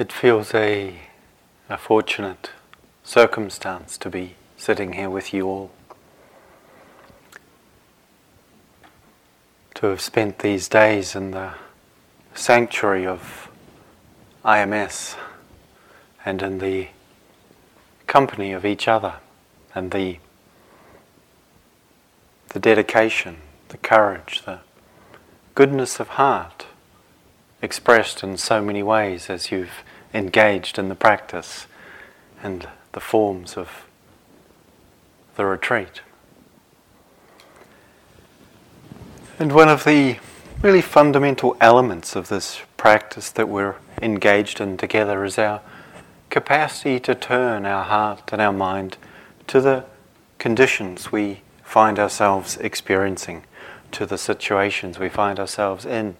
It feels a, a fortunate circumstance to be sitting here with you all. To have spent these days in the sanctuary of IMS and in the company of each other and the, the dedication, the courage, the goodness of heart expressed in so many ways as you've engaged in the practice and the forms of the retreat. And one of the really fundamental elements of this practice that we're engaged in together is our capacity to turn our heart and our mind to the conditions we find ourselves experiencing, to the situations we find ourselves in.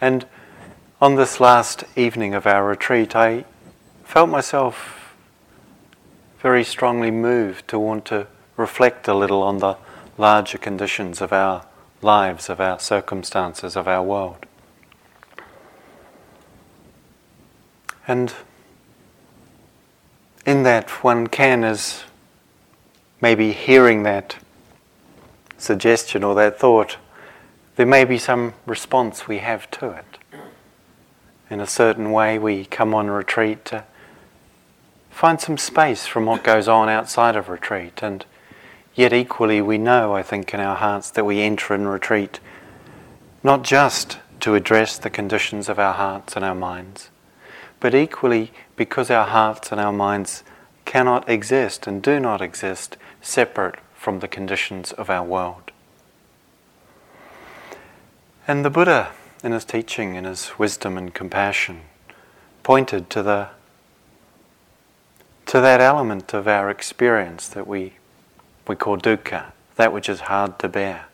And on this last evening of our retreat, I felt myself very strongly moved to want to reflect a little on the larger conditions of our lives, of our circumstances, of our world. And in that, one can, as maybe hearing that suggestion or that thought, there may be some response we have to it in a certain way, we come on retreat to find some space from what goes on outside of retreat. And yet, equally, we know, I think, in our hearts that we enter in retreat not just to address the conditions of our hearts and our minds, but equally because our hearts and our minds cannot exist and do not exist separate from the conditions of our world. And the Buddha in his teaching, in his wisdom and compassion, pointed to the to that element of our experience that we we call dukkha, that which is hard to bear.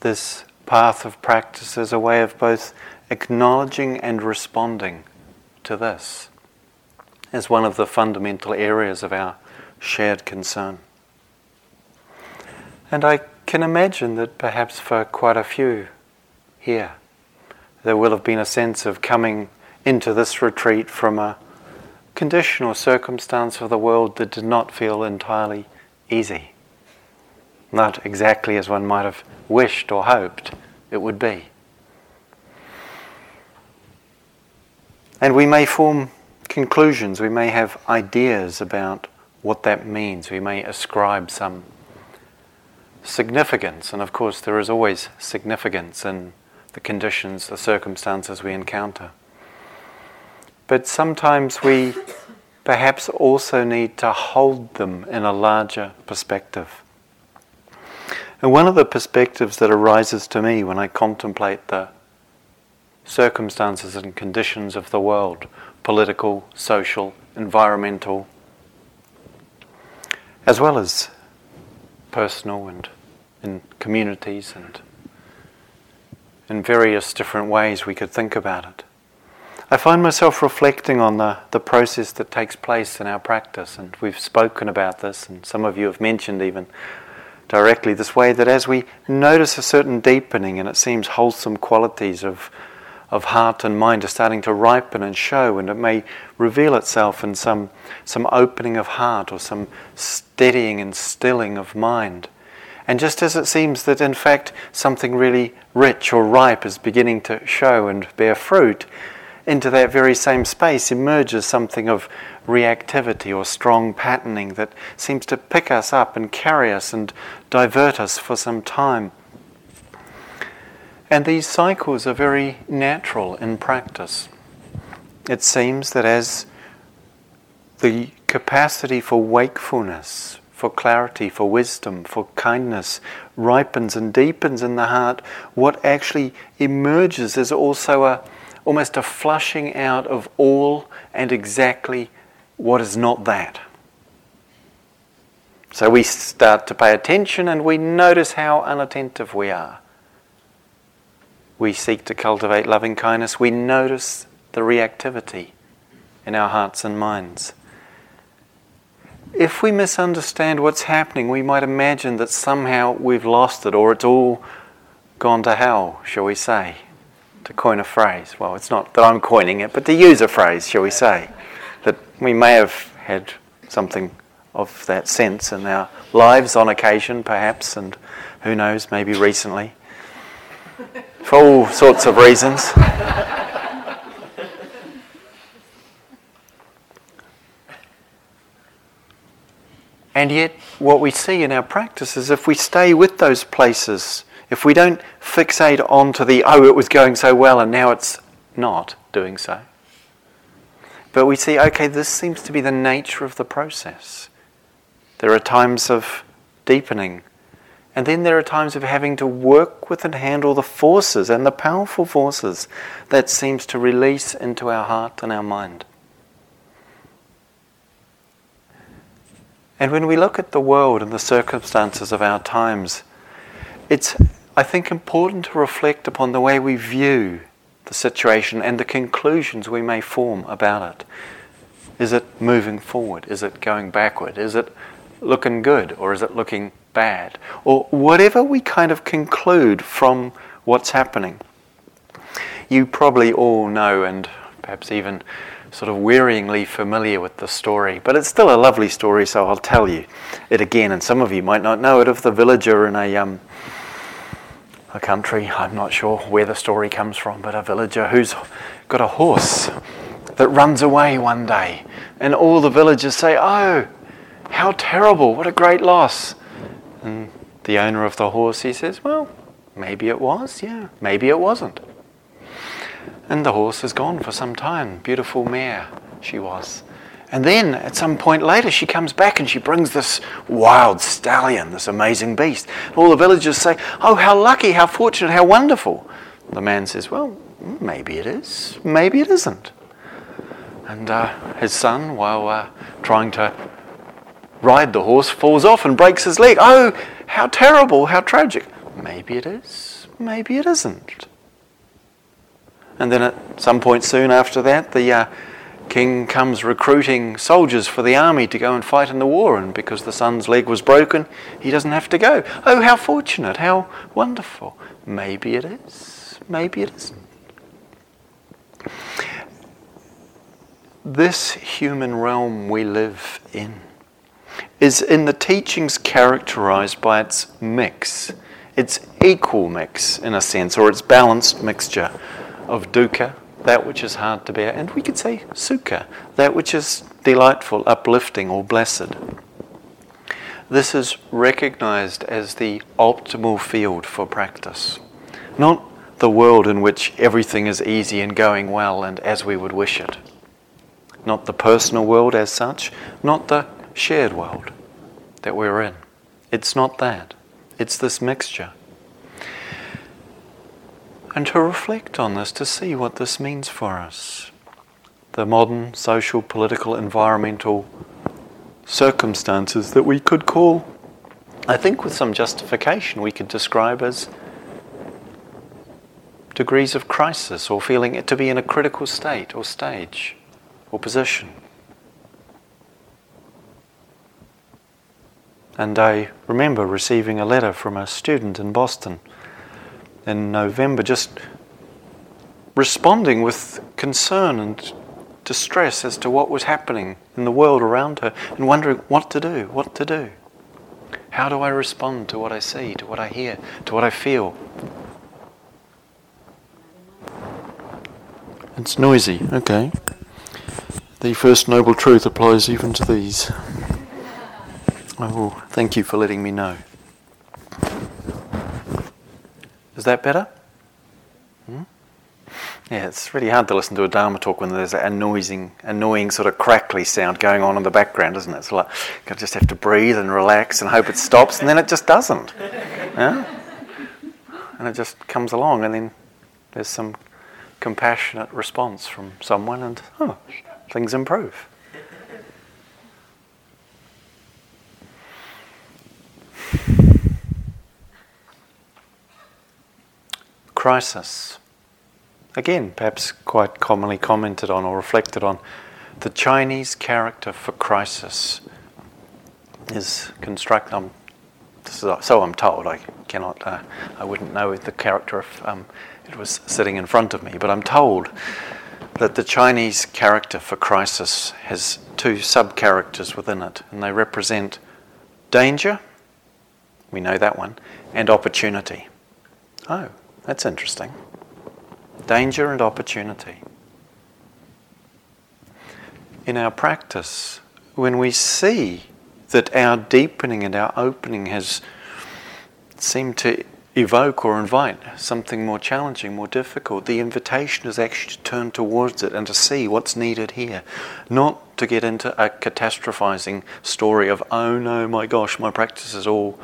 This path of practice is a way of both acknowledging and responding to this as one of the fundamental areas of our shared concern. And I can imagine that perhaps for quite a few here, there will have been a sense of coming into this retreat from a condition or circumstance of the world that did not feel entirely easy. Not exactly as one might have wished or hoped it would be. And we may form conclusions, we may have ideas about what that means, we may ascribe some significance, and of course, there is always significance in the conditions, the circumstances we encounter. But sometimes we perhaps also need to hold them in a larger perspective. And one of the perspectives that arises to me when I contemplate the circumstances and conditions of the world political, social, environmental, as well as personal and in communities and in various different ways we could think about it. I find myself reflecting on the, the process that takes place in our practice, and we've spoken about this, and some of you have mentioned even directly this way that as we notice a certain deepening and it seems wholesome qualities of, of heart and mind are starting to ripen and show, and it may reveal itself in some, some opening of heart or some steadying and stilling of mind and just as it seems that in fact something really rich or ripe is beginning to show and bear fruit, into that very same space emerges something of reactivity or strong patterning that seems to pick us up and carry us and divert us for some time. And these cycles are very natural in practice. It seems that as the capacity for wakefulness for clarity, for wisdom, for kindness ripens and deepens in the heart, what actually emerges is also a almost a flushing out of all and exactly what is not that. So we start to pay attention and we notice how unattentive we are. We seek to cultivate loving kindness, we notice the reactivity in our hearts and minds if we misunderstand what's happening, we might imagine that somehow we've lost it or it's all gone to hell, shall we say, to coin a phrase. Well, it's not that I'm coining it, but to use a phrase, shall we say, that we may have had something of that sense in our lives on occasion, perhaps, and who knows, maybe recently, for all sorts of reasons. And yet, what we see in our practice is if we stay with those places, if we don't fixate onto the, oh, it was going so well and now it's not doing so, but we see, okay, this seems to be the nature of the process. There are times of deepening, and then there are times of having to work with and handle the forces and the powerful forces that seems to release into our heart and our mind. And when we look at the world and the circumstances of our times, it's, I think, important to reflect upon the way we view the situation and the conclusions we may form about it. Is it moving forward? Is it going backward? Is it looking good or is it looking bad? Or whatever we kind of conclude from what's happening. You probably all know, and perhaps even sort of wearyingly familiar with the story, but it's still a lovely story, so I'll tell you it again. And some of you might not know it of the villager in a um, a country. I'm not sure where the story comes from, but a villager who's got a horse that runs away one day, and all the villagers say, "Oh, how terrible! What a great loss!" And the owner of the horse he says, "Well, maybe it was, yeah, maybe it wasn't." And the horse is gone for some time. Beautiful mare she was. And then at some point later, she comes back and she brings this wild stallion, this amazing beast. All the villagers say, Oh, how lucky, how fortunate, how wonderful. The man says, Well, maybe it is, maybe it isn't. And uh, his son, while uh, trying to ride the horse, falls off and breaks his leg. Oh, how terrible, how tragic. Maybe it is, maybe it isn't. And then at some point soon after that, the uh, king comes recruiting soldiers for the army to go and fight in the war. And because the son's leg was broken, he doesn't have to go. Oh, how fortunate, how wonderful. Maybe it is, maybe it isn't. This human realm we live in is in the teachings characterized by its mix, its equal mix in a sense, or its balanced mixture of dukkha, that which is hard to bear, and we could say sukha, that which is delightful, uplifting, or blessed. This is recognized as the optimal field for practice, not the world in which everything is easy and going well and as we would wish it. Not the personal world as such, not the shared world that we're in. It's not that. It's this mixture and to reflect on this to see what this means for us. The modern social, political, environmental circumstances that we could call, I think with some justification, we could describe as degrees of crisis or feeling it to be in a critical state or stage or position. And I remember receiving a letter from a student in Boston in November, just responding with concern and distress as to what was happening in the world around her and wondering what to do, what to do. How do I respond to what I see, to what I hear, to what I feel? It's noisy, okay. The first noble truth applies even to these. I will thank you for letting me know. Is that better? Hmm? Yeah, it's really hard to listen to a Dharma talk when there's a noising, annoying sort of crackly sound going on in the background, isn't it? It's like you just have to breathe and relax and hope it stops, and then it just doesn't. Yeah? And it just comes along, and then there's some compassionate response from someone, and oh, things improve. Crisis. Again, perhaps quite commonly commented on or reflected on, the Chinese character for crisis is construct. Um, so I'm told. I cannot. Uh, I wouldn't know the character if um, it was sitting in front of me, but I'm told that the Chinese character for crisis has two sub characters within it, and they represent danger, we know that one, and opportunity. Oh, that's interesting. Danger and opportunity. In our practice, when we see that our deepening and our opening has seemed to evoke or invite something more challenging, more difficult, the invitation is actually to turn towards it and to see what's needed here. Not to get into a catastrophizing story of, oh no, my gosh, my practice has all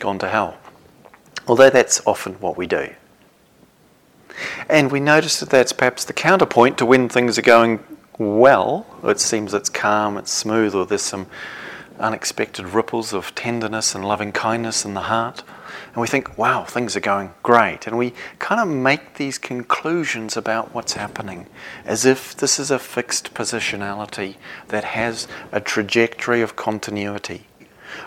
gone to hell. Although that's often what we do. And we notice that that's perhaps the counterpoint to when things are going well. It seems it's calm, it's smooth, or there's some unexpected ripples of tenderness and loving kindness in the heart and we think, wow, things are going great. And we kind of make these conclusions about what's happening as if this is a fixed positionality that has a trajectory of continuity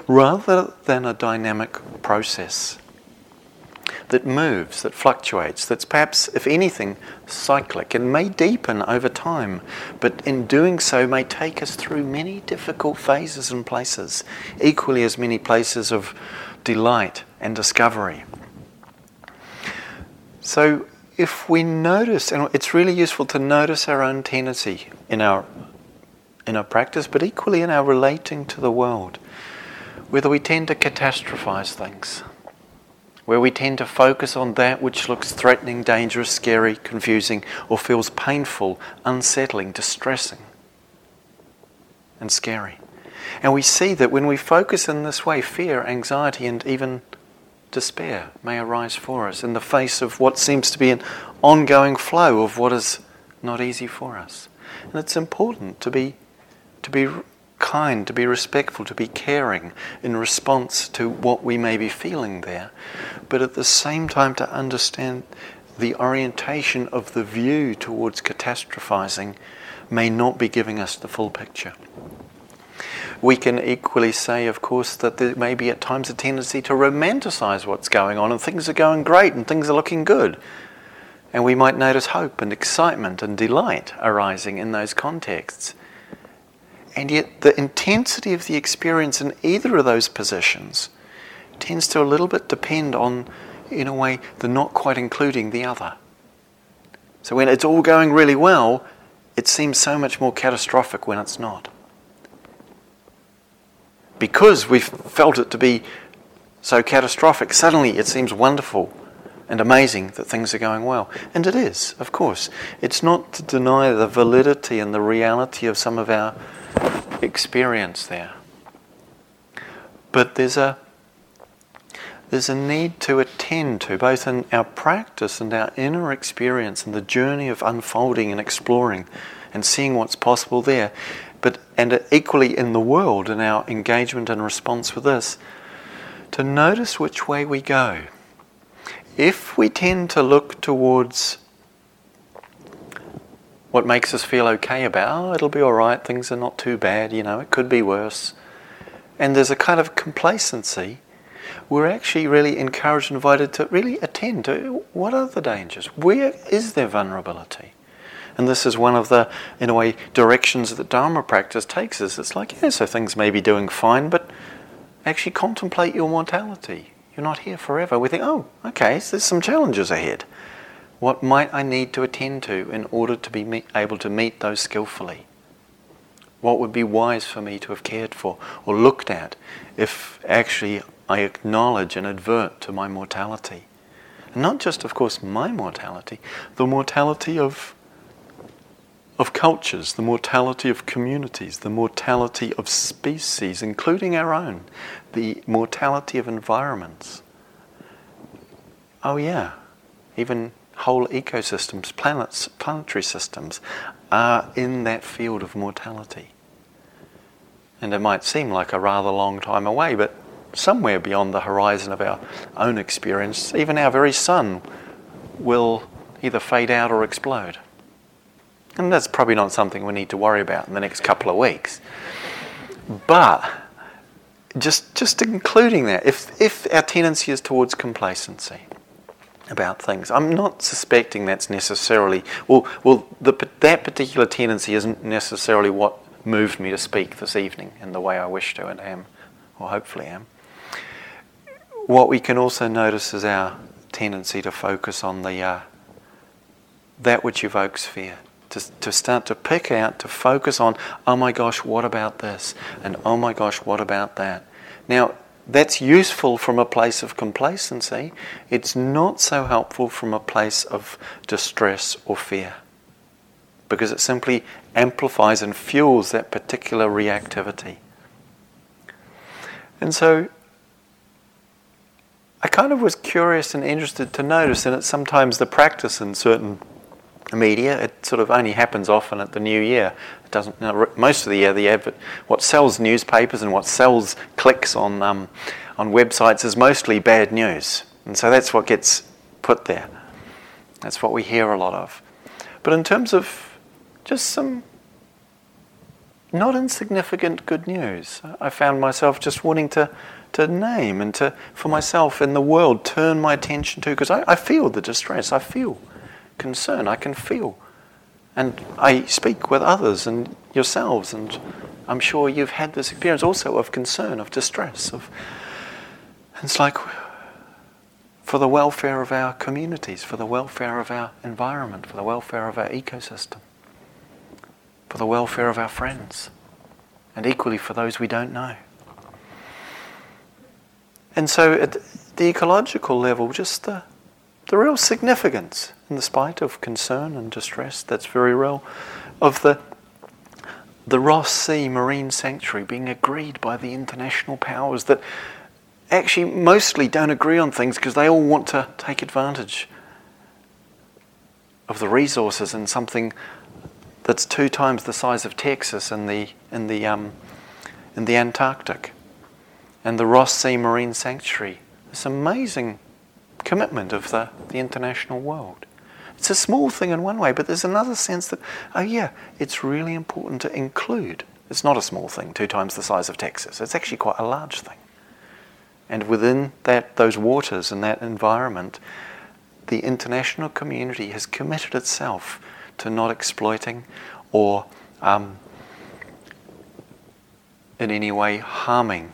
rather than a dynamic process that moves, that fluctuates, that's perhaps, if anything, cyclic and may deepen over time, but in doing so may take us through many difficult phases and places, equally as many places of delight and discovery. So, if we notice, and it's really useful to notice our own tendency in our in our practice, but equally in our relating to the world, whether we tend to catastrophize things, where we tend to focus on that which looks threatening, dangerous, scary, confusing, or feels painful, unsettling, distressing, and scary. And we see that when we focus in this way, fear, anxiety, and even despair may arise for us in the face of what seems to be an ongoing flow of what is not easy for us. And it's important to be, to be kind, to be respectful, to be caring in response to what we may be feeling there, but at the same time to understand the orientation of the view towards catastrophizing may not be giving us the full picture. We can equally say, of course, that there may be at times a tendency to romanticize what's going on and things are going great and things are looking good. And we might notice hope and excitement and delight arising in those contexts. And yet, the intensity of the experience in either of those positions tends to a little bit depend on, in a way, the not quite including the other. So, when it's all going really well, it seems so much more catastrophic when it's not because we've felt it to be so catastrophic, suddenly it seems wonderful and amazing that things are going well. And it is, of course. It's not to deny the validity and the reality of some of our experience there. But there's a there's a need to attend to, both in our practice and our inner experience and the journey of unfolding and exploring and seeing what's possible there, but and equally in the world in our engagement and response with this, to notice which way we go. If we tend to look towards what makes us feel okay about, oh, it'll be all right, things are not too bad, you know, it could be worse, and there's a kind of complacency, we're actually really encouraged and invited to really attend to what are the dangers? Where is there vulnerability? And this is one of the, in a way, directions that Dharma practice takes us. It's like, yeah, so things may be doing fine, but actually contemplate your mortality. You're not here forever. We think, oh, okay, so there's some challenges ahead. What might I need to attend to in order to be able to meet those skillfully? What would be wise for me to have cared for or looked at if actually I acknowledge and advert to my mortality? And not just, of course, my mortality, the mortality of of cultures, the mortality of communities, the mortality of species, including our own, the mortality of environments. Oh, yeah, even whole ecosystems, planets, planetary systems are in that field of mortality. And it might seem like a rather long time away, but somewhere beyond the horizon of our own experience, even our very sun will either fade out or explode. And that's probably not something we need to worry about in the next couple of weeks. But just, just including that, if, if our tendency is towards complacency, about things. I'm not suspecting that's necessarily, well, well the, that particular tendency isn't necessarily what moved me to speak this evening in the way I wish to and am, or hopefully am. What we can also notice is our tendency to focus on the uh, that which evokes fear. To, to start to pick out, to focus on, oh my gosh, what about this? And oh my gosh, what about that? Now, that's useful from a place of complacency. It's not so helpful from a place of distress or fear because it simply amplifies and fuels that particular reactivity. And so I kind of was curious and interested to notice, and it's sometimes the practice in certain media. It sort of only happens often at the new year. It doesn't. You know, most of the year, the advert, what sells newspapers and what sells clicks on um, on websites is mostly bad news, and so that's what gets put there. That's what we hear a lot of. But in terms of just some not insignificant good news, I found myself just wanting to to name and to for myself in the world turn my attention to because I, I feel the distress. I feel concern I can feel. And I speak with others and yourselves, and I'm sure you've had this experience also of concern, of distress, of it's like for the welfare of our communities, for the welfare of our environment, for the welfare of our ecosystem, for the welfare of our friends, and equally for those we don't know. And so at the ecological level, just the, the real significance in the spite of concern and distress that's very real, of the the Ross Sea Marine Sanctuary being agreed by the international powers that actually mostly don't agree on things because they all want to take advantage of the resources in something that's two times the size of Texas in the in the um, in the Antarctic, and the Ross Sea Marine Sanctuary. This amazing commitment of the, the international world. It's a small thing in one way, but there's another sense that, oh yeah, it's really important to include. It's not a small thing, two times the size of Texas. It's actually quite a large thing. And within that, those waters and that environment, the international community has committed itself to not exploiting or um, in any way harming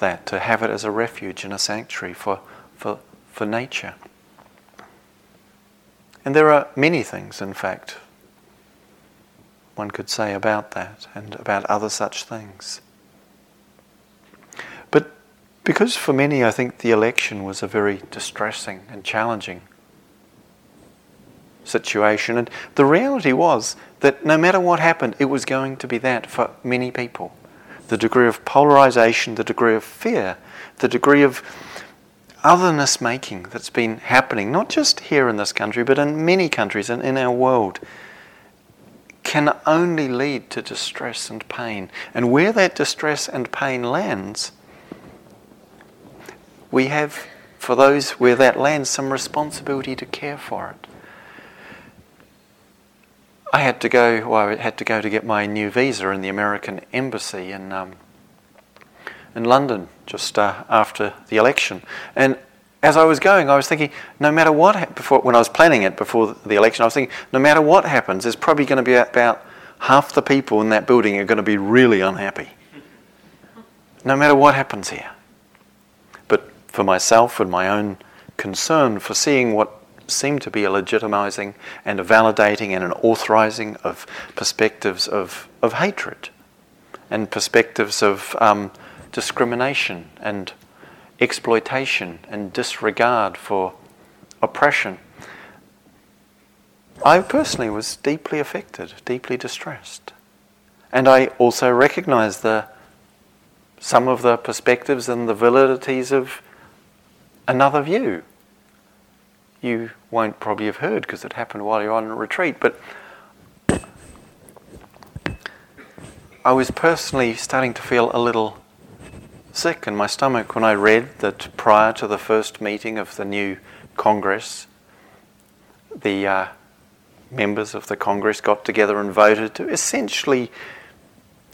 that, to have it as a refuge and a sanctuary for, for, for nature. And there are many things, in fact, one could say about that and about other such things. But because for many, I think the election was a very distressing and challenging situation, and the reality was that no matter what happened, it was going to be that for many people. The degree of polarization, the degree of fear, the degree of otherness making that's been happening, not just here in this country, but in many countries and in our world, can only lead to distress and pain. And where that distress and pain lands, we have, for those where that lands, some responsibility to care for it. I had to go, well, I had to go to get my new visa in the American Embassy in um, in London just uh, after the election. And as I was going, I was thinking, no matter what, ha- before when I was planning it before the election, I was thinking, no matter what happens, there's probably going to be about half the people in that building are going to be really unhappy. No matter what happens here. But for myself and my own concern for seeing what seemed to be a legitimizing and a validating and an authorizing of perspectives of, of hatred and perspectives of um, discrimination and exploitation and disregard for oppression. I personally was deeply affected, deeply distressed. And I also recognize the, some of the perspectives and the validities of another view. You won't probably have heard because it happened while you're on retreat, but I was personally starting to feel a little sick in my stomach when I read that prior to the first meeting of the new Congress, the uh, members of the Congress got together and voted to essentially,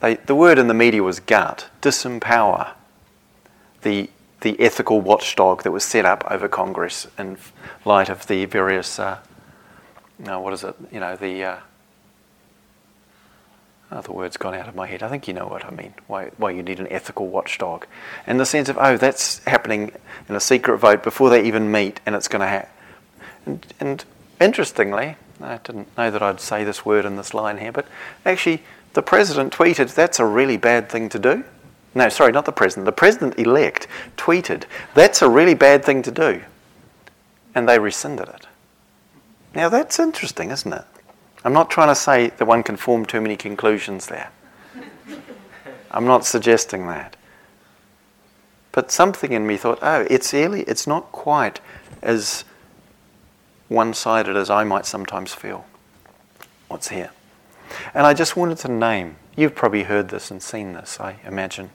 they, the word in the media was gut, disempower the, the ethical watchdog that was set up over Congress in light of the various, uh, no, what is it? You know, the uh, oh, the word's gone out of my head. I think you know what I mean. Why, why you need an ethical watchdog, in the sense of oh, that's happening in a secret vote before they even meet, and it's going to happen. And, and interestingly, I didn't know that I'd say this word in this line here, but actually, the president tweeted, "That's a really bad thing to do." No, sorry, not the president. The president elect tweeted, That's a really bad thing to do. And they rescinded it. Now that's interesting, isn't it? I'm not trying to say that one can form too many conclusions there. I'm not suggesting that. But something in me thought, oh, it's really, it's not quite as one sided as I might sometimes feel. What's here? And I just wanted to name, you've probably heard this and seen this, I imagine,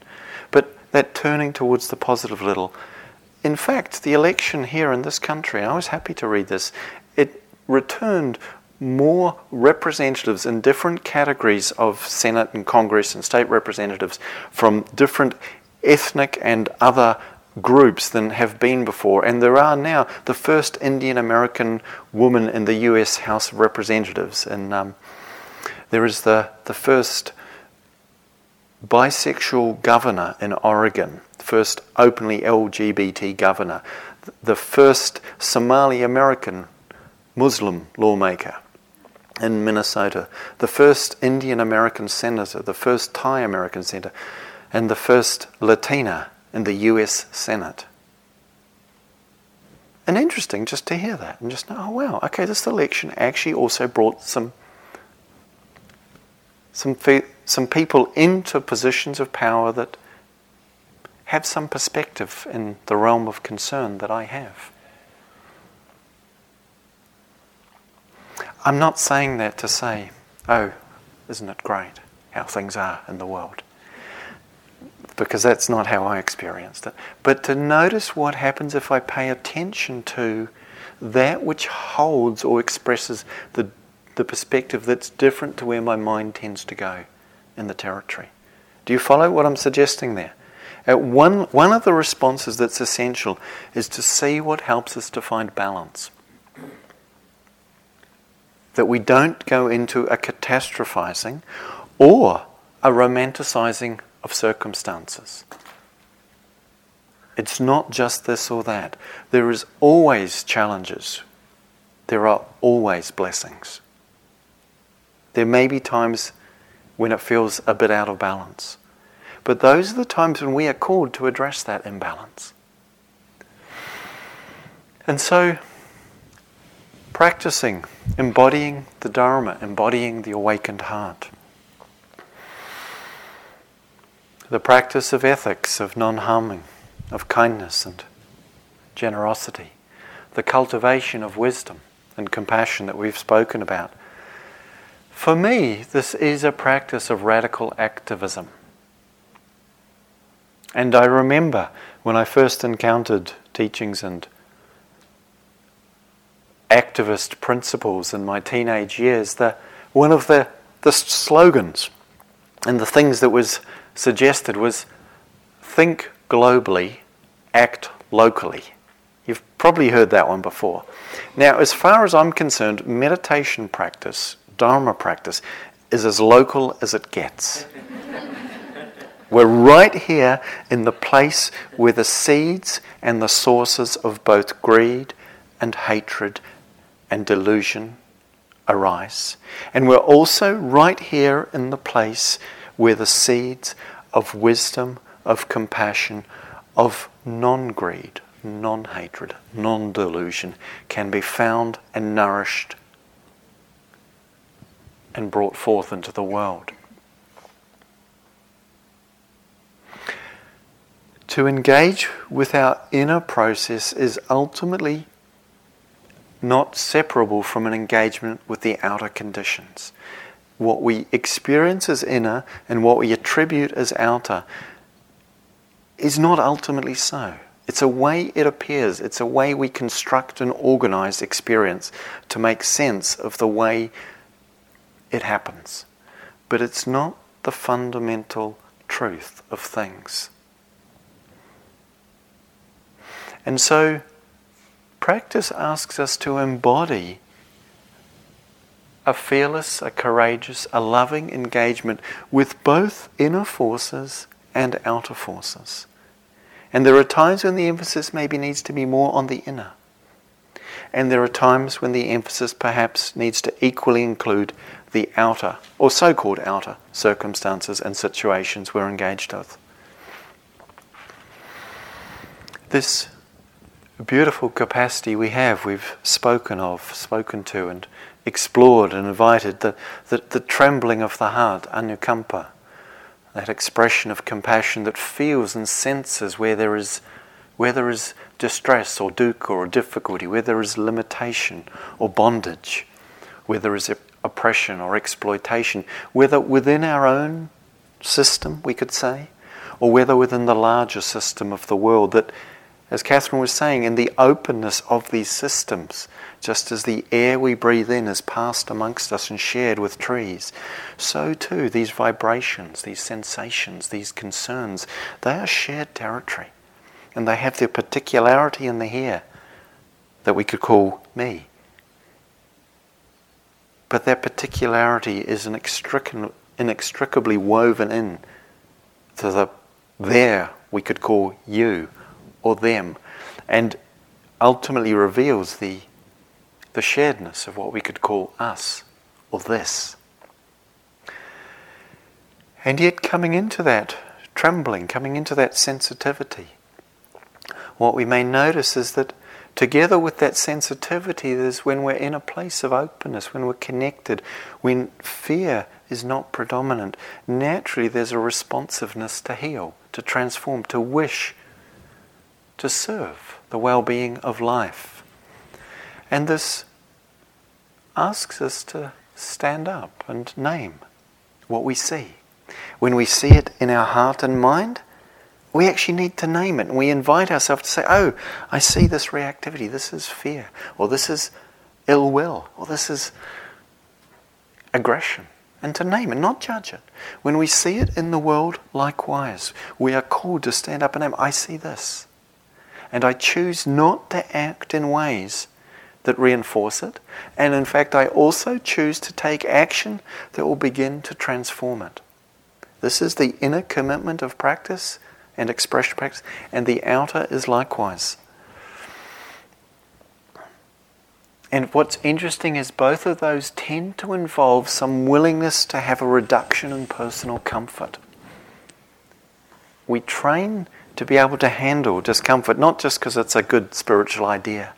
but that turning towards the positive little. In fact, the election here in this country, I was happy to read this, it returned more representatives in different categories of Senate and Congress and state representatives from different ethnic and other groups than have been before. And there are now the first Indian American woman in the US House of Representatives. And um, there is the, the first bisexual governor in Oregon, first openly LGBT governor, the first Somali American Muslim lawmaker in Minnesota, the first Indian American senator, the first Thai American senator, and the first Latina in the US Senate. And interesting just to hear that and just know, oh wow, okay, this election actually also brought some some, some people into positions of power that have some perspective in the realm of concern that I have. I'm not saying that to say, oh, isn't it great how things are in the world? Because that's not how I experienced it. But to notice what happens if I pay attention to that which holds or expresses the the perspective that's different to where my mind tends to go in the territory. Do you follow what I'm suggesting there? Uh, one, one of the responses that's essential is to see what helps us to find balance. That we don't go into a catastrophizing or a romanticizing of circumstances. It's not just this or that. There is always challenges. There are always blessings. There may be times when it feels a bit out of balance. But those are the times when we are called to address that imbalance. And so, practicing, embodying the Dharma, embodying the awakened heart. The practice of ethics, of non harming, of kindness and generosity. The cultivation of wisdom and compassion that we've spoken about for me, this is a practice of radical activism. And I remember when I first encountered teachings and activist principles in my teenage years, the, one of the, the slogans and the things that was suggested was think globally, act locally. You've probably heard that one before. Now, as far as I'm concerned, meditation practice Dharma practice is as local as it gets. We're right here in the place where the seeds and the sources of both greed and hatred and delusion arise. And we're also right here in the place where the seeds of wisdom, of compassion, of non greed, non hatred, non delusion can be found and nourished and brought forth into the world. To engage with our inner process is ultimately not separable from an engagement with the outer conditions. What we experience as inner and what we attribute as outer is not ultimately so. It's a way it appears, it's a way we construct and organize experience to make sense of the way it happens. But it's not the fundamental truth of things. And so, practice asks us to embody a fearless, a courageous, a loving engagement with both inner forces and outer forces. And there are times when the emphasis maybe needs to be more on the inner. And there are times when the emphasis perhaps needs to equally include the outer, or so called outer, circumstances and situations we're engaged with. This beautiful capacity we have, we've spoken of, spoken to, and explored and invited the, the, the trembling of the heart, anukampa, that expression of compassion that feels and senses where there is where there is distress or dukkha or difficulty, where there is limitation or bondage, where there is oppression or exploitation, whether within our own system, we could say, or whether within the larger system of the world, that, as Catherine was saying, in the openness of these systems, just as the air we breathe in is passed amongst us and shared with trees, so too these vibrations, these sensations, these concerns, they are shared territory. And they have their particularity in the here that we could call me. But that particularity is inextricably woven in to the there we could call you or them and ultimately reveals the the sharedness of what we could call us or this. And yet, coming into that trembling, coming into that sensitivity, what we may notice is that together with that sensitivity is when we're in a place of openness, when we're connected, when fear is not predominant, naturally there's a responsiveness to heal, to transform, to wish, to serve the well being of life. And this asks us to stand up and name what we see. When we see it in our heart and mind, we actually need to name it. We invite ourselves to say, Oh, I see this reactivity. This is fear. Or this is ill will. Or this is aggression. And to name it, not judge it. When we see it in the world, likewise, we are called to stand up and name, I see this. And I choose not to act in ways that reinforce it. And in fact, I also choose to take action that will begin to transform it. This is the inner commitment of practice and expression practice, and the outer is likewise. And what's interesting is both of those tend to involve some willingness to have a reduction in personal comfort. We train to be able to handle discomfort, not just because it's a good spiritual idea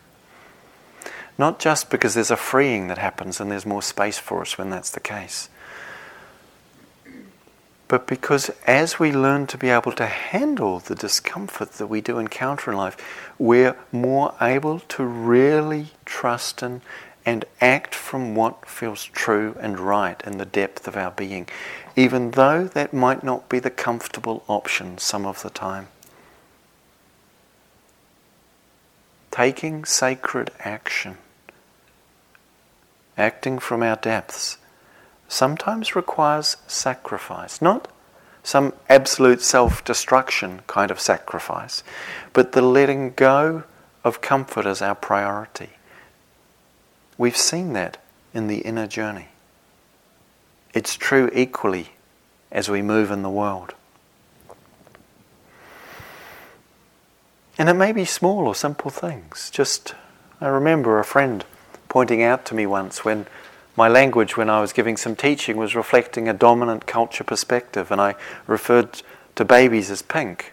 not just because there's a freeing that happens and there's more space for us when that's the case, but because as we learn to be able to handle the discomfort that we do encounter in life, we're more able to really trust in and act from what feels true and right in the depth of our being, even though that might not be the comfortable option some of the time. Taking sacred action acting from our depths, sometimes requires sacrifice. Not some absolute self destruction kind of sacrifice, but the letting go of comfort as our priority. We've seen that in the inner journey. It's true equally as we move in the world. And it may be small or simple things. Just, I remember a friend pointing out to me once when my language, when I was giving some teaching, was reflecting a dominant culture perspective, and I referred to babies as pink.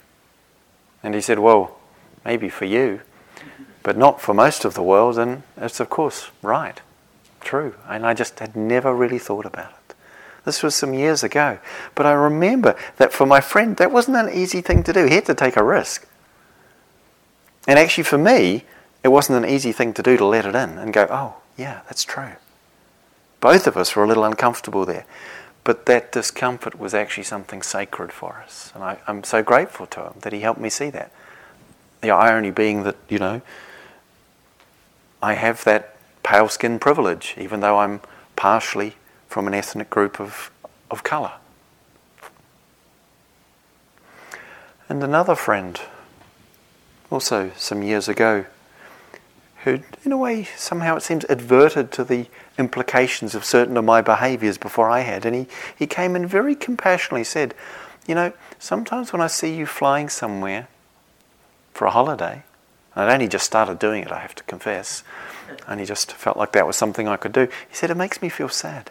And he said, Well, maybe for you, but not for most of the world. And it's, of course, right, true. And I just had never really thought about it. This was some years ago. But I remember that for my friend, that wasn't an easy thing to do. He had to take a risk. And actually, for me, it wasn't an easy thing to do to let it in and go, oh, yeah, that's true. Both of us were a little uncomfortable there. But that discomfort was actually something sacred for us. And I, am so grateful to him that he helped me see that. The irony being that, you know, I have that pale skin privilege, even though I'm partially from an ethnic group of, of colour. And another friend also some years ago, who, in a way, somehow it seems adverted to the implications of certain of my behaviours before I had. And he, he came and very compassionately said, You know, sometimes when I see you flying somewhere for a holiday, and I'd only just started doing it, I have to confess, and he just felt like that was something I could do. He said, It makes me feel sad.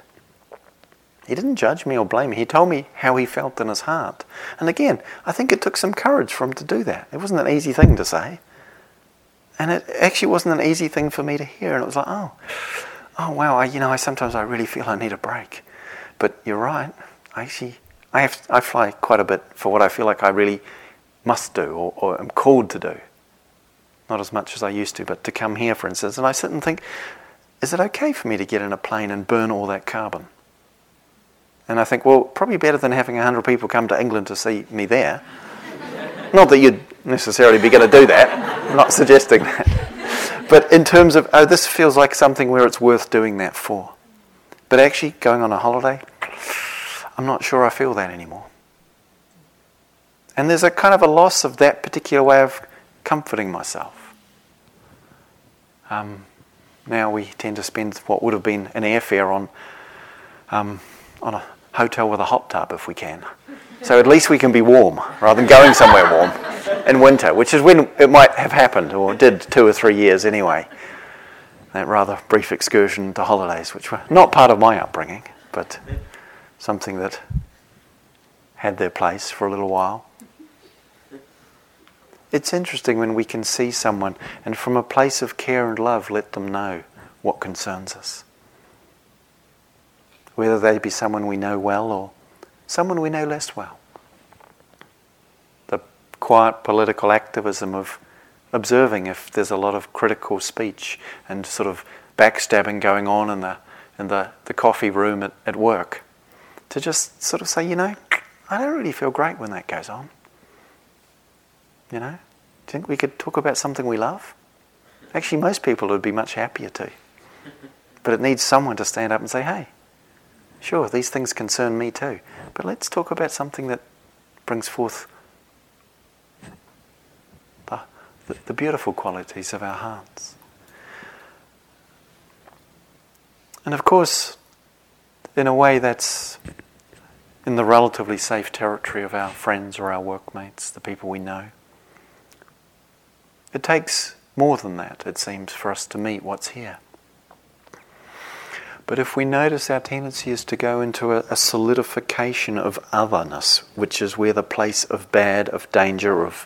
He didn't judge me or blame me. He told me how he felt in his heart. And again, I think it took some courage for him to do that. It wasn't an easy thing to say. And it actually wasn't an easy thing for me to hear. And it was like, oh, oh wow, I, you know, I sometimes I really feel I need a break. But you're right. I actually, I, have, I fly quite a bit for what I feel like I really must do or, or am called to do. Not as much as I used to, but to come here, for instance. And I sit and think, is it okay for me to get in a plane and burn all that carbon? And I think, well, probably better than having 100 people come to England to see me there. Not that you'd necessarily be going to do that. I'm not suggesting that. But in terms of, oh, this feels like something where it's worth doing that for. But actually, going on a holiday, I'm not sure I feel that anymore. And there's a kind of a loss of that particular way of comforting myself. Um, now we tend to spend what would have been an airfare on, um, on a hotel with a hot tub if we can. So at least we can be warm rather than going somewhere warm in winter, which is when it might have happened, or did two or three years anyway. That rather brief excursion to holidays, which were not part of my upbringing, but something that had their place for a little while. It's interesting when we can see someone and from a place of care and love let them know what concerns us. Whether they be someone we know well or someone we know less well. The quiet political activism of observing if there's a lot of critical speech and sort of backstabbing going on in the, in the, the coffee room at, at work. To just sort of say, you know, I don't really feel great when that goes on. You know? Do you think we could talk about something we love? Actually, most people would be much happier to. But it needs someone to stand up and say, hey, sure, these things concern me too. But let's talk about something that brings forth the, the, beautiful qualities of our hearts. And of course, in a way that's in the relatively safe territory of our friends or our workmates, the people we know. It takes more than that, it seems, for us to meet what's here. But if we notice our tendency is to go into a, a, solidification of otherness, which is where the place of bad, of danger, of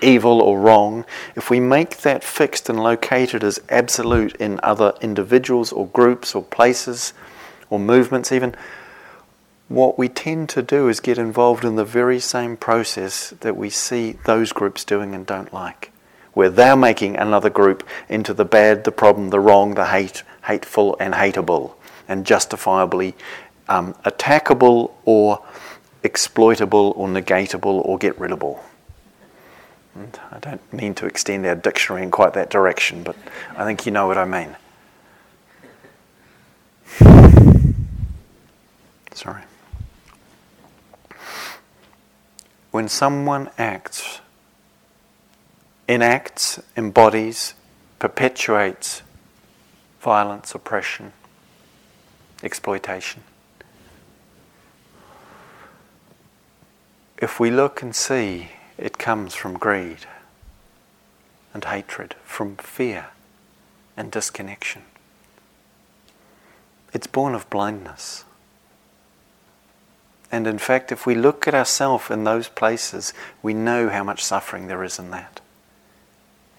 evil or wrong, if we make that fixed and located as absolute in other individuals or groups or places or movements, even, what we tend to do is get involved in the very same process that we see those groups doing and don't like. Where they're making another group into the bad, the problem, the wrong, the hate, hateful, and hateable and justifiably um, attackable or exploitable or negatable or get ridable. And I don't mean to extend our dictionary in quite that direction, but I think you know what I mean. Sorry. When someone acts, enacts, embodies, perpetuates violence, oppression, exploitation. If we look and see, it comes from greed and hatred, from fear and disconnection. It's born of blindness. And in fact, if we look at ourselves in those places, we know how much suffering there is in that.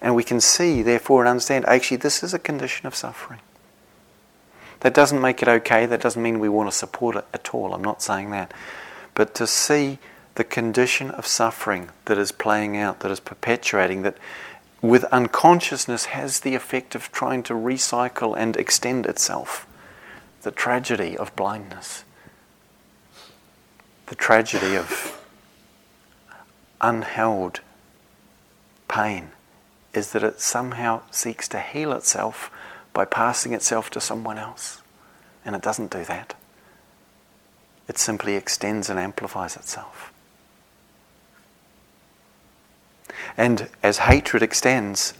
And we can see, therefore, and understand actually, this is a condition of suffering. That doesn't make it okay. That doesn't mean we want to support it at all. I'm not saying that. But to see the condition of suffering that is playing out, that is perpetuating, that with unconsciousness has the effect of trying to recycle and extend itself. The tragedy of blindness. The tragedy of unheld pain is that it somehow seeks to heal itself by passing itself to someone else. And it doesn't do that. It simply extends and amplifies itself. And as hatred extends,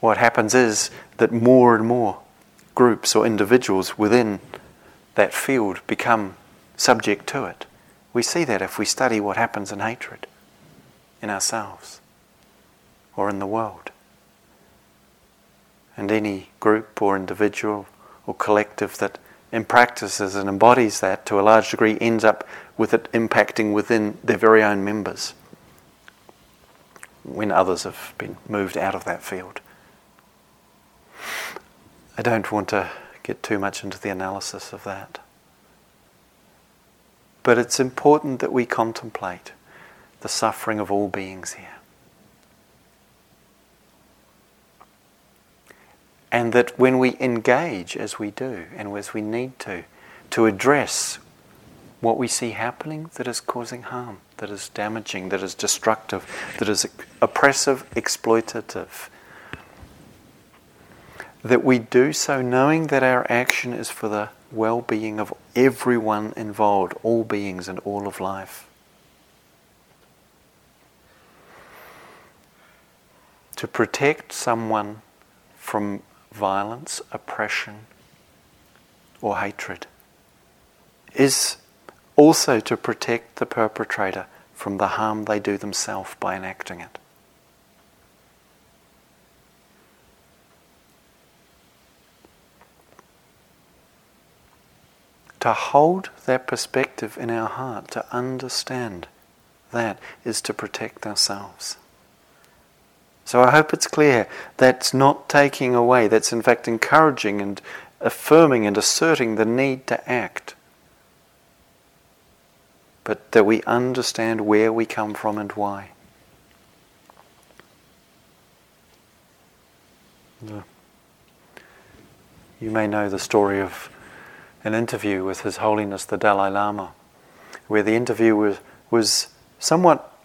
what happens is that more and more groups or individuals within that field become subject to it. We see that if we study what happens in hatred in ourselves or in the world. And any group or individual or collective that in practices and embodies that to a large degree ends up with it impacting within their very own members when others have been moved out of that field. I don't want to get too much into the analysis of that. But it's important that we contemplate the suffering of all beings here. And that when we engage, as we do, and as we need to, to address what we see happening that is causing harm, that is damaging, that is destructive, that is oppressive, exploitative, that we do so knowing that our action is for the well being of everyone involved, all beings and all of life. To protect someone from violence, oppression, or hatred is also to protect the perpetrator from the harm they do themselves by enacting it. To hold that perspective in our heart, to understand that, is to protect ourselves. So I hope it's clear that's not taking away, that's in fact encouraging and affirming and asserting the need to act. But that we understand where we come from and why. You may know the story of an interview with His Holiness the Dalai Lama, where the interview was, was somewhat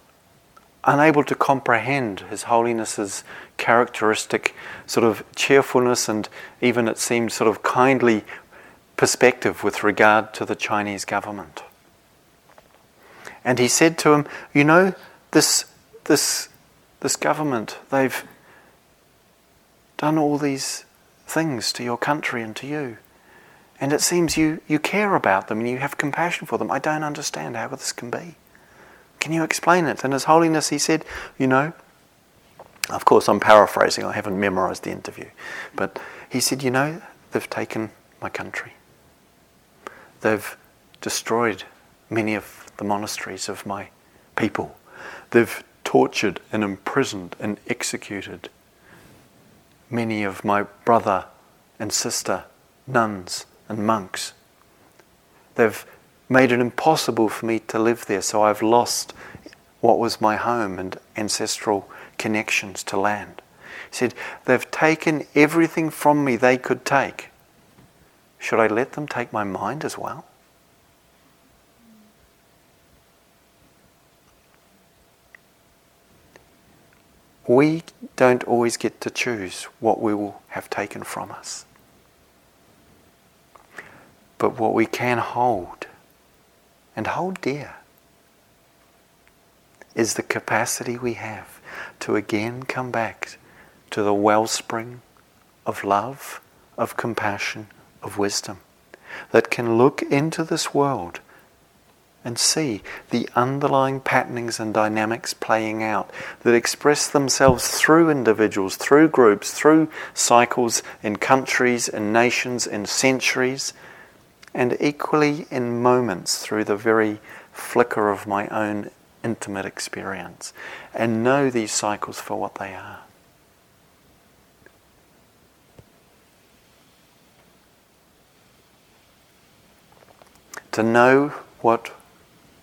unable to comprehend His Holiness's characteristic sort of cheerfulness and even it seemed sort of kindly perspective with regard to the Chinese government. And he said to him, You know, this, this, this government, they've done all these things to your country and to you. And it seems you, you care about them and you have compassion for them. I don't understand how this can be. Can you explain it? And His Holiness, he said, You know, of course, I'm paraphrasing, I haven't memorized the interview. But he said, You know, they've taken my country. They've destroyed many of the monasteries of my people. They've tortured and imprisoned and executed many of my brother and sister nuns and monks. They've made it impossible for me to live there, so I've lost what was my home and ancestral connections to land. He said, They've taken everything from me they could take. Should I let them take my mind as well? We don't always get to choose what we will have taken from us. But what we can hold and hold dear is the capacity we have to again come back to the wellspring of love, of compassion, of wisdom that can look into this world and see the underlying patternings and dynamics playing out that express themselves through individuals, through groups, through cycles in countries, in nations, in centuries, and equally in moments through the very flicker of my own intimate experience, and know these cycles for what they are. To know what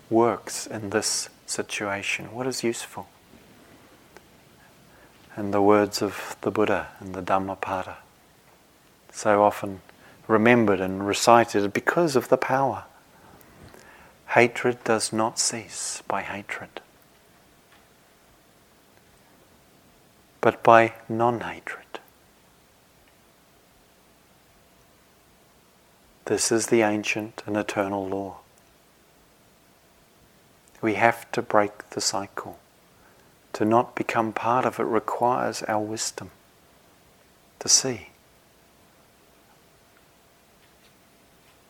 works in this situation, what is useful. And the words of the Buddha and the Dhammapada, so often remembered and recited because of the power. Hatred does not cease by hatred, but by non hatred. This is the ancient and eternal law. We have to break the cycle to not become part of it requires our wisdom to see.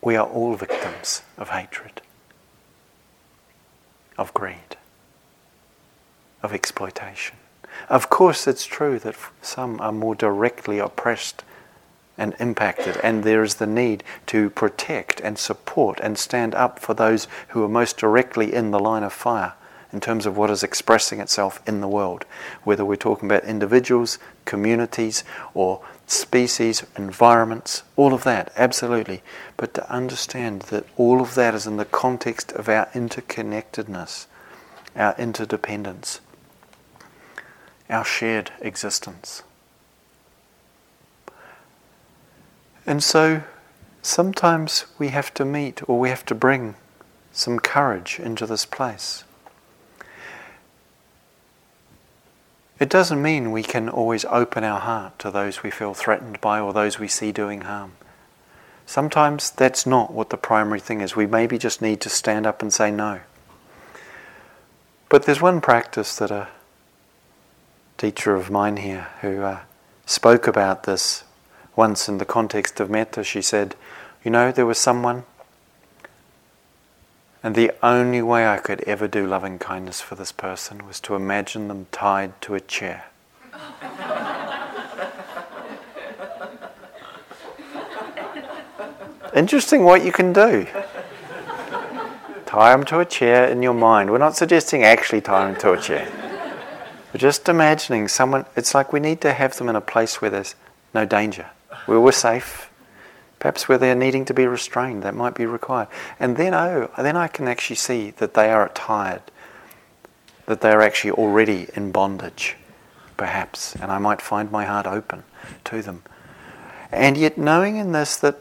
We are all victims of hatred, of greed, of exploitation. Of course, it's true that some are more directly oppressed and impacted, and there is the need to protect and support and stand up for those who are most directly in the line of fire in terms of what is expressing itself in the world, whether we're talking about individuals, communities, or species, environments, all of that, absolutely. But to understand that all of that is in the context of our interconnectedness, our interdependence, our shared existence. And so sometimes we have to meet or we have to bring some courage into this place. It doesn't mean we can always open our heart to those we feel threatened by or those we see doing harm. Sometimes that's not what the primary thing is. We maybe just need to stand up and say no. But there's one practice that a teacher of mine here who uh, spoke about this once in the context of metta. She said, You know, there was someone and the only way I could ever do loving kindness for this person was to imagine them tied to a chair. Interesting what you can do. Tie them to a chair in your mind. We're not suggesting actually tie them to a chair. We're just imagining someone, it's like we need to have them in a place where there's no danger, where we're safe, Perhaps where they're needing to be restrained, that might be required. And then, oh, then I can actually see that they are tired, that they're actually already in bondage, perhaps, and I might find my heart open to them. And yet, knowing in this that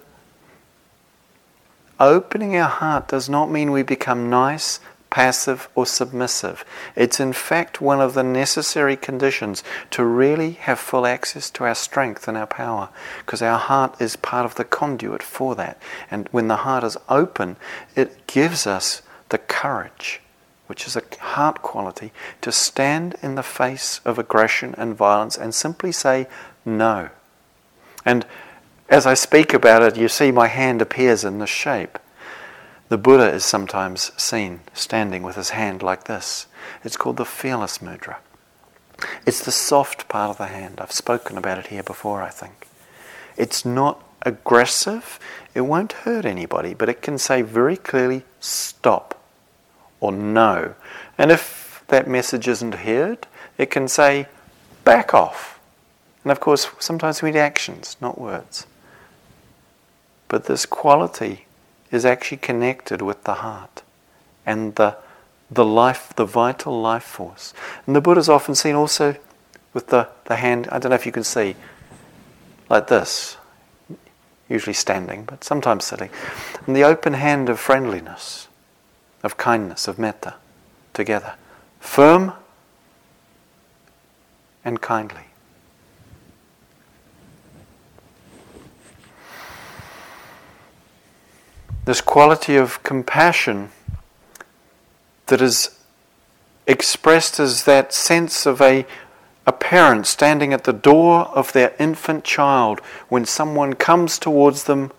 opening our heart does not mean we become nice, passive, or submissive. It's in fact one of the necessary conditions to really have full access to our strength and our power, because our heart is part of the conduit for that. And when the heart is open, it gives us the courage, which is a heart quality, to stand in the face of aggression and violence and simply say no. And as I speak about it, you see my hand appears in this shape. The Buddha is sometimes seen standing with his hand like this. It's called the fearless mudra. It's the soft part of the hand. I've spoken about it here before, I think. It's not aggressive, it won't hurt anybody, but it can say very clearly stop or no. And if that message isn't heard, it can say back off. And of course, sometimes we need actions, not words. But this quality is actually connected with the heart and the, the life, the vital life force. And the Buddha is often seen also with the, the hand, I don't know if you can see, like this, usually standing, but sometimes sitting, and the open hand of friendliness, of kindness, of metta, together. Firm and kindly. This quality of compassion that is expressed as that sense of a, a parent standing at the door of their infant child when someone comes towards them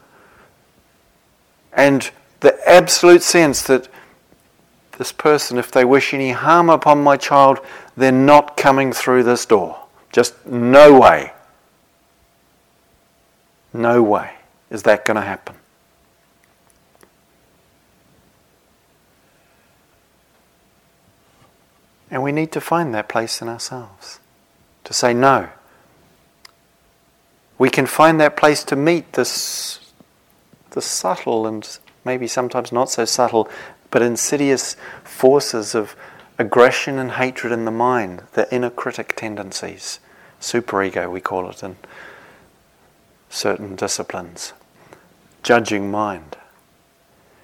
and the absolute sense that this person, if they wish any harm upon my child, they're not coming through this door. Just no way. No way is that going to happen. And we need to find that place in ourselves to say no. We can find that place to meet this, the subtle and maybe sometimes not so subtle, but insidious forces of aggression and hatred in the mind, the inner critic tendencies, superego we call it in certain disciplines, judging mind.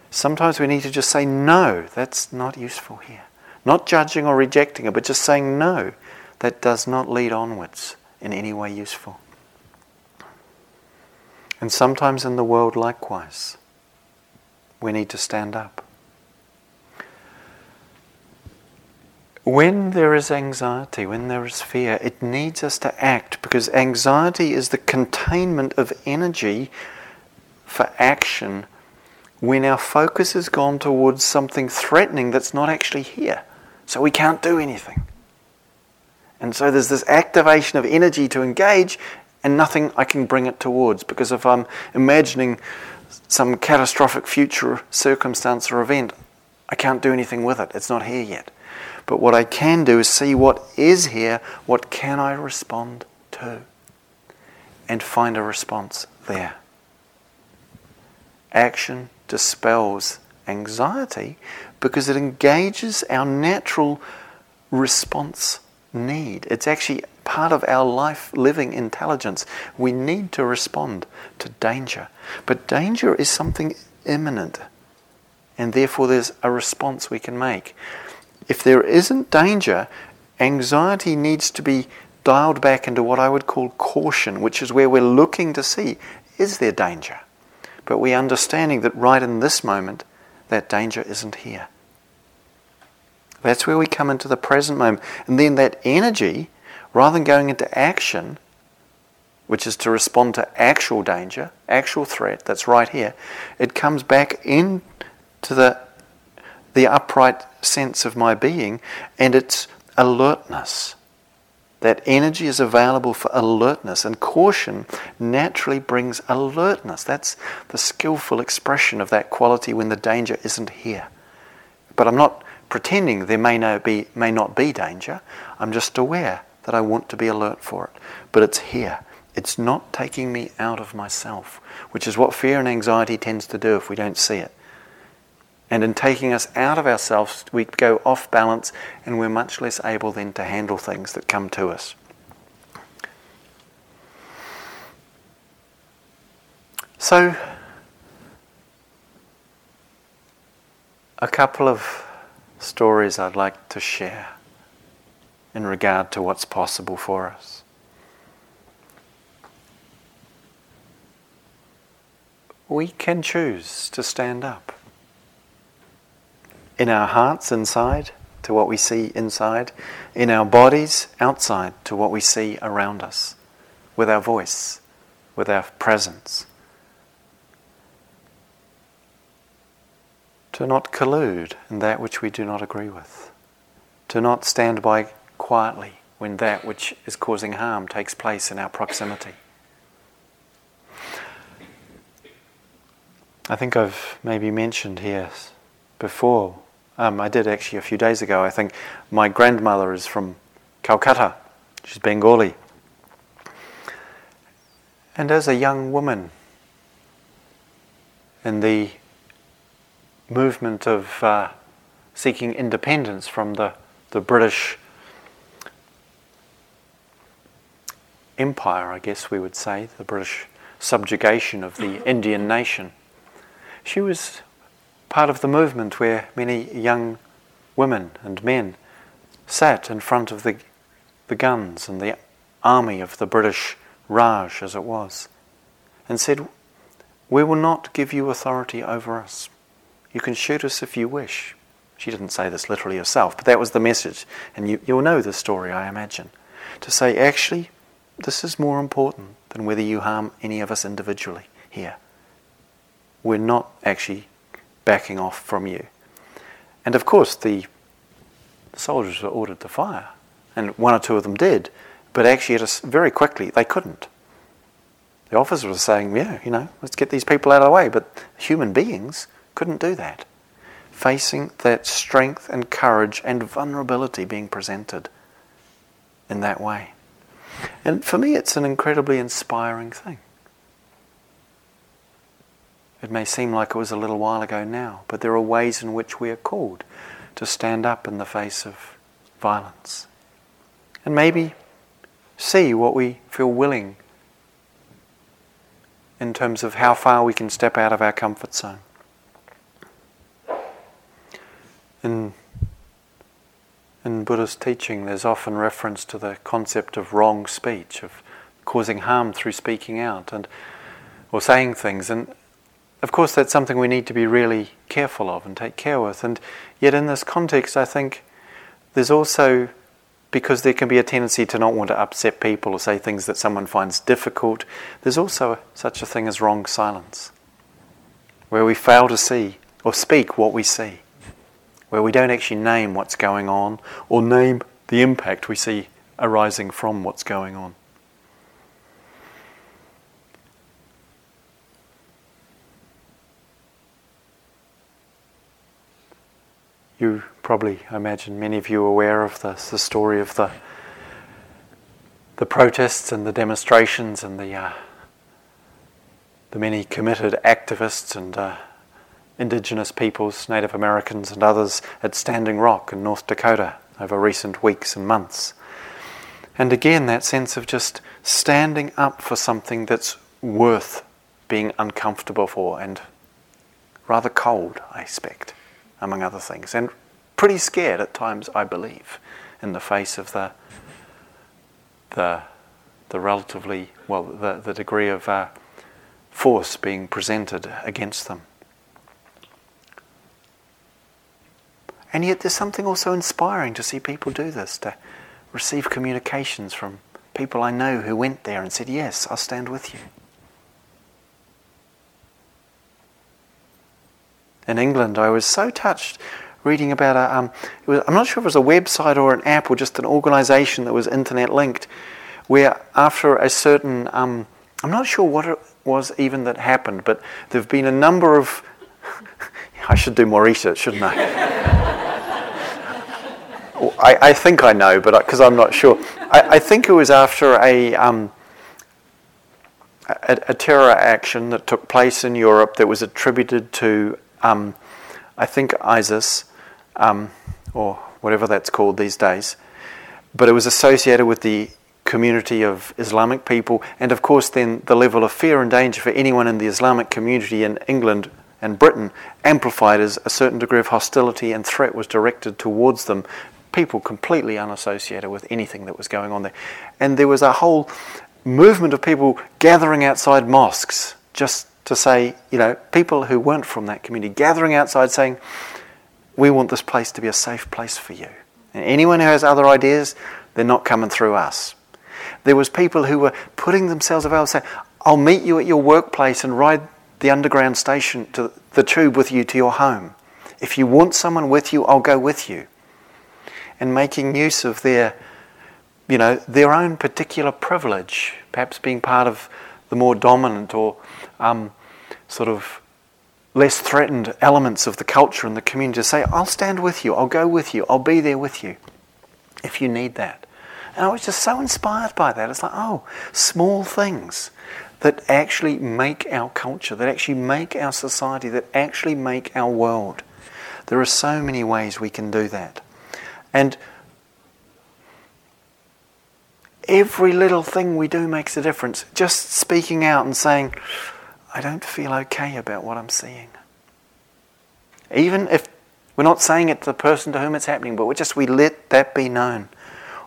Sometimes we need to just say, no, that's not useful here. Not judging or rejecting it, but just saying no, that does not lead onwards in any way useful. And sometimes in the world, likewise, we need to stand up. when there is anxiety, when there is fear, it needs us to act because anxiety is the containment of energy for action when our focus has gone towards something threatening that's not actually here. So we can't do anything. And so there's this activation of energy to engage and nothing I can bring it towards because if I'm imagining some catastrophic future circumstance or event, I can't do anything with it. It's not here yet. But what I can do is see what is here, what can I respond to, and find a response there. Action dispels anxiety because it engages our natural response need. It's actually part of our life living intelligence. We need to respond to danger. But danger is something imminent, and therefore there's a response we can make. If there isn't danger, anxiety needs to be dialed back into what I would call caution, which is where we're looking to see is there danger? But we're understanding that right in this moment, that danger isn't here. That's where we come into the present moment. And then that energy, rather than going into action, which is to respond to actual danger, actual threat that's right here, it comes back into the the upright sense of my being and its alertness. That energy is available for alertness, and caution naturally brings alertness. That's the skillful expression of that quality when the danger isn't here. But I'm not pretending there may, be, may not be danger. I'm just aware that I want to be alert for it. But it's here. It's not taking me out of myself, which is what fear and anxiety tends to do if we don't see it. And in taking us out of ourselves, we go off balance and we're much less able then to handle things that come to us. So, a couple of stories I'd like to share in regard to what's possible for us. We can choose to stand up in our hearts inside to what we see inside, in our bodies outside to what we see around us, with our voice, with our presence. To not collude in that which we do not agree with, to not stand by quietly when that which is causing harm takes place in our proximity. I think I've maybe mentioned here before um, I did actually a few days ago. I think my grandmother is from Calcutta. She's Bengali. And as a young woman in the movement of uh, seeking independence from the, the British Empire, I guess we would say, the British subjugation of the Indian nation, she was part of the movement where many young women and men sat in front of the, the guns and the army of the British Raj, as it was, and said, We will not give you authority over us. You can shoot us if you wish. She didn't say this literally herself, but that was the message. And you, you'll know the story, I imagine. To say, actually, this is more important than whether you harm any of us individually here. We're not actually backing off from you. And of course, the soldiers were ordered to fire, and one or two of them did, but actually, very quickly, they couldn't. The officers were saying, yeah, you know, let's get these people out of the way, but human beings couldn't do that. Facing that strength and courage and vulnerability being presented in that way. And for me, it's an incredibly inspiring thing. It may seem like it was a little while ago now, but there are ways in which we are called to stand up in the face of violence. And maybe see what we feel willing in terms of how far we can step out of our comfort zone. In, in Buddhist teaching, there's often reference to the concept of wrong speech, of causing harm through speaking out and or saying things. And of course, that's something we need to be really careful of and take care with. And yet, in this context, I think there's also, because there can be a tendency to not want to upset people or say things that someone finds difficult, there's also such a thing as wrong silence, where we fail to see or speak what we see, where we don't actually name what's going on or name the impact we see arising from what's going on. You probably, I imagine, many of you are aware of this, the story of the the protests and the demonstrations and the uh, the many committed activists and uh, indigenous peoples, Native Americans and others at Standing Rock in North Dakota over recent weeks and months. And again, that sense of just standing up for something that's worth being uncomfortable for and rather cold, I expect among other things, and pretty scared at times, I believe, in the face of the the the relatively well the the degree of uh, force being presented against them. And yet, there's something also inspiring to see people do this, to receive communications from people I know who went there and said, Yes, I'll stand with you. In England, I was so touched reading about a. Um, was, I'm not sure if it was a website or an app or just an organisation that was internet linked, where after a certain, um, I'm not sure what it was even that happened, but there've been a number of. I should do more research, shouldn't I? I, I, think I know, but because I'm not sure. I, I, think it was after a, um, a, a terror action that took place in Europe that was attributed to um, I think ISIS, um, or whatever that's called these days, but it was associated with the community of Islamic people, and of course, then the level of fear and danger for anyone in the Islamic community in England and Britain amplified as a certain degree of hostility and threat was directed towards them. People completely unassociated with anything that was going on there. And there was a whole movement of people gathering outside mosques just to say, you know, people who weren't from that community gathering outside saying, we want this place to be a safe place for you. And anyone who has other ideas, they're not coming through us. There was people who were putting themselves available, saying, I'll meet you at your workplace and ride the underground station to the tube with you to your home. If you want someone with you, I'll go with you. And making use of their, you know, their own particular privilege, perhaps being part of the more dominant or um, sort of less threatened elements of the culture and the community to say, I'll stand with you, I'll go with you, I'll be there with you if you need that. And I was just so inspired by that. It's like, oh, small things that actually make our culture, that actually make our society, that actually make our world. There are so many ways we can do that. And every little thing we do makes a difference. Just speaking out and saying, I don't feel okay about what I'm seeing. Even if we're not saying it to the person to whom it's happening, but we just we let that be known.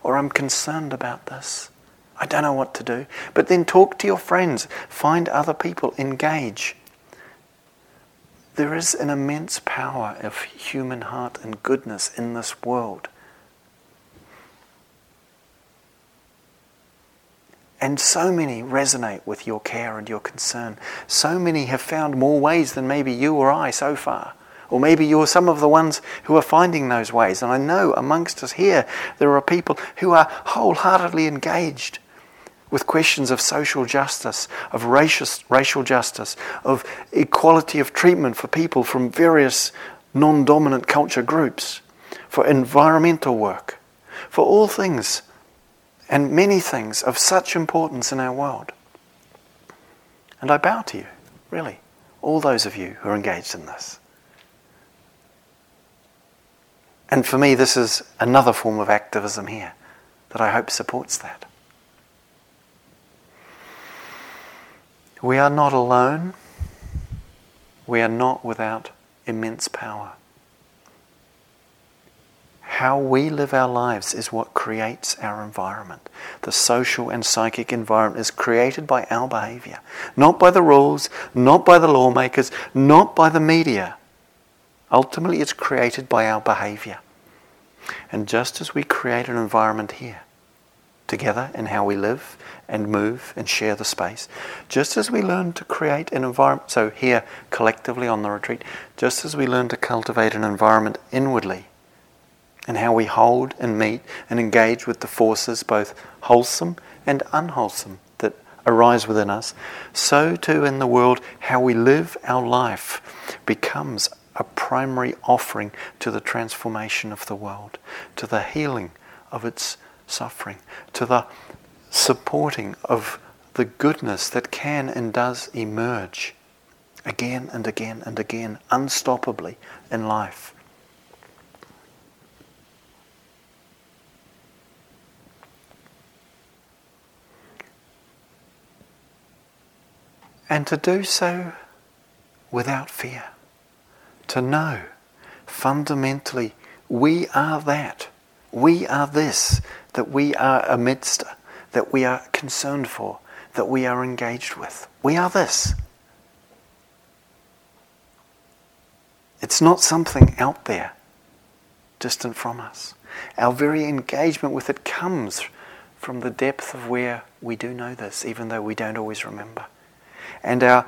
Or I'm concerned about this. I don't know what to do. But then talk to your friends, find other people, engage. There is an immense power of human heart and goodness in this world. And so many resonate with your care and your concern. So many have found more ways than maybe you or I so far. Or maybe you're some of the ones who are finding those ways. And I know amongst us here, there are people who are wholeheartedly engaged with questions of social justice, of racial, racial justice, of equality of treatment for people from various non dominant culture groups, for environmental work, for all things and many things of such importance in our world. And I bow to you, really, all those of you who are engaged in this. And for me, this is another form of activism here that I hope supports that. We are not alone. We are not without immense power. How we live our lives is what creates our environment. The social and psychic environment is created by our behavior, not by the rules, not by the lawmakers, not by the media. Ultimately, it's created by our behavior. And just as we create an environment here, together in how we live and move and share the space, just as we learn to create an environment, so here collectively on the retreat, just as we learn to cultivate an environment inwardly in how we hold and meet and engage with the forces, both wholesome and unwholesome, that arise within us, so too in the world, how we live our life becomes a primary offering to the transformation of the world, to the healing of its suffering, to the supporting of the goodness that can and does emerge again and again and again, unstoppably in life. And to do so without fear. To know fundamentally we are that. We are this that we are amidst, that we are concerned for, that we are engaged with. We are this. It's not something out there, distant from us. Our very engagement with it comes from the depth of where we do know this, even though we don't always remember. And our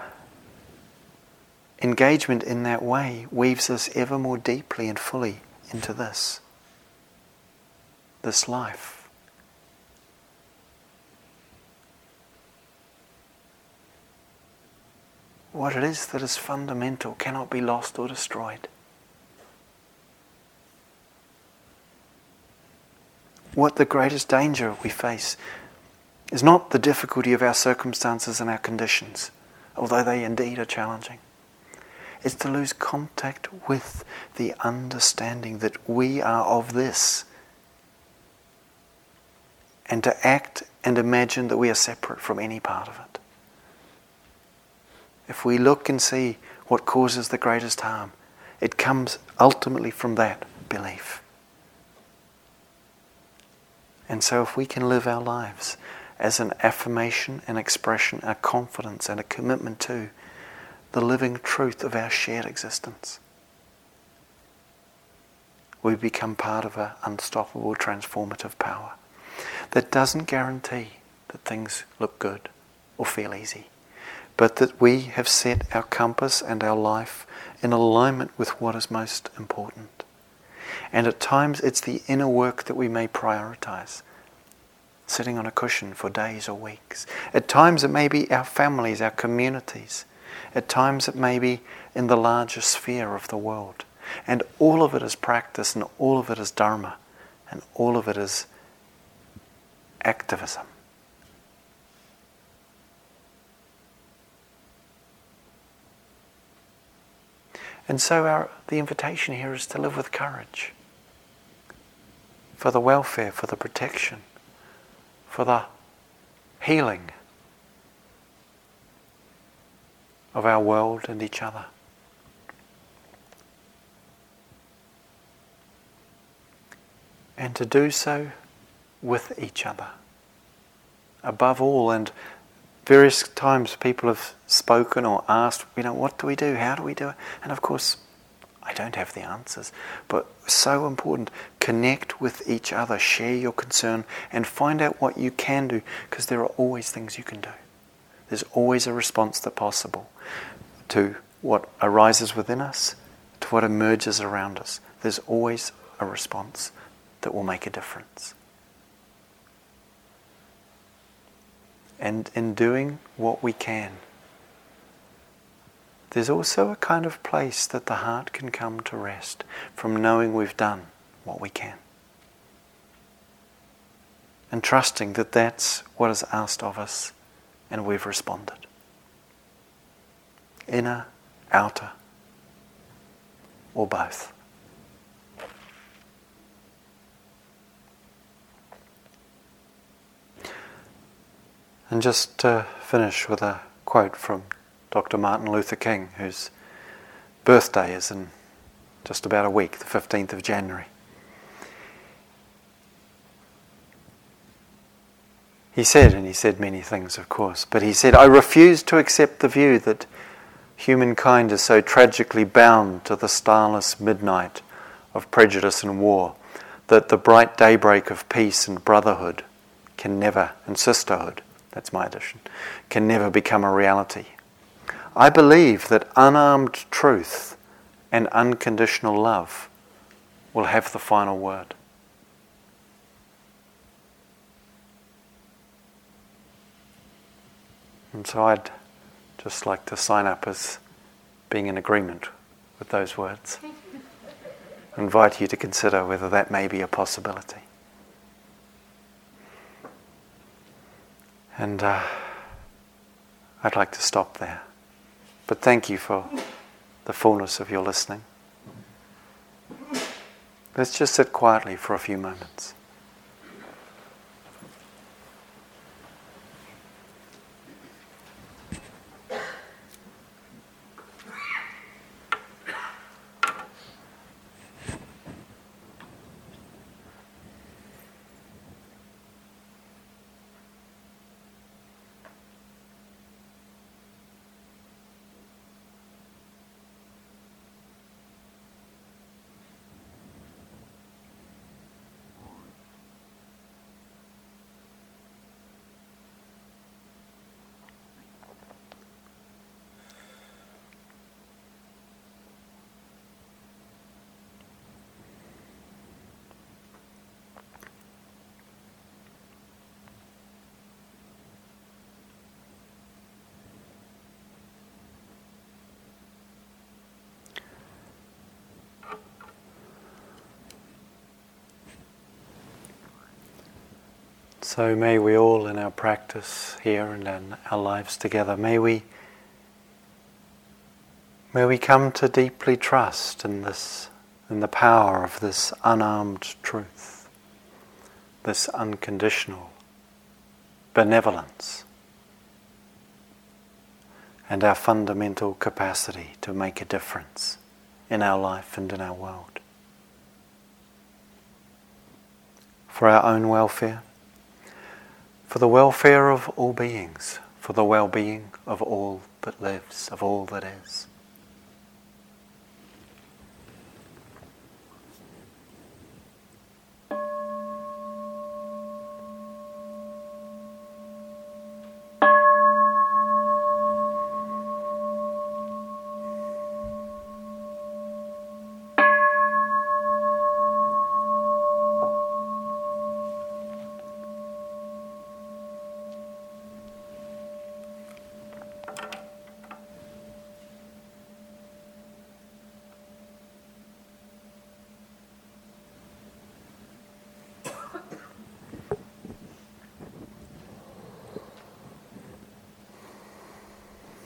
engagement in that way weaves us ever more deeply and fully into this, this life. What it is that is fundamental cannot be lost or destroyed. What the greatest danger we face is not the difficulty of our circumstances and our conditions although they indeed are challenging. It's to lose contact with the understanding that we are of this. And to act and imagine that we are separate from any part of it. If we look and see what causes the greatest harm, it comes ultimately from that belief. And so, if we can live our lives as an affirmation, an expression, a confidence, and a commitment to the living truth of our shared existence. We become part of an unstoppable transformative power that doesn't guarantee that things look good or feel easy, but that we have set our compass and our life in alignment with what is most important. And at times it's the inner work that we may prioritize sitting on a cushion for days or weeks. At times it may be our families, our communities. At times it may be in the larger sphere of the world. And all of it is practice and all of it is dharma and all of it is activism. And so our, the invitation here is to live with courage for the welfare, for the protection, for the healing of our world and each other. And to do so with each other. Above all, and various times people have spoken or asked, you know, what do we do? How do we do it? And of course, I don't have the answers, but so important. Connect with each other, share your concern, and find out what you can do because there are always things you can do. There's always a response that's possible to what arises within us, to what emerges around us. There's always a response that will make a difference. And in doing what we can, there's also a kind of place that the heart can come to rest from knowing we've done what we can. And trusting that that's what is asked of us and we've responded. Inner, outer, or both. And just to finish with a quote from Dr. Martin Luther King, whose birthday is in just about a week, the 15th of January. He said, and he said many things, of course, but he said, I refuse to accept the view that humankind is so tragically bound to the starless midnight of prejudice and war that the bright daybreak of peace and brotherhood can never, and sisterhood, that's my addition, can never become a reality. I believe that unarmed truth and unconditional love will have the final word. And so I'd just like to sign up as being in agreement with those words. invite you to consider whether that may be a possibility. And uh, I'd like to stop there. But thank you for the fullness of your listening. Let's just sit quietly for a few moments. So may we all in our practice here and in our lives together, may we may we come to deeply trust in this in the power of this unarmed truth, this unconditional benevolence, and our fundamental capacity to make a difference in our life and in our world. For our own welfare, for the welfare of all beings, for the well being of all that lives, of all that is.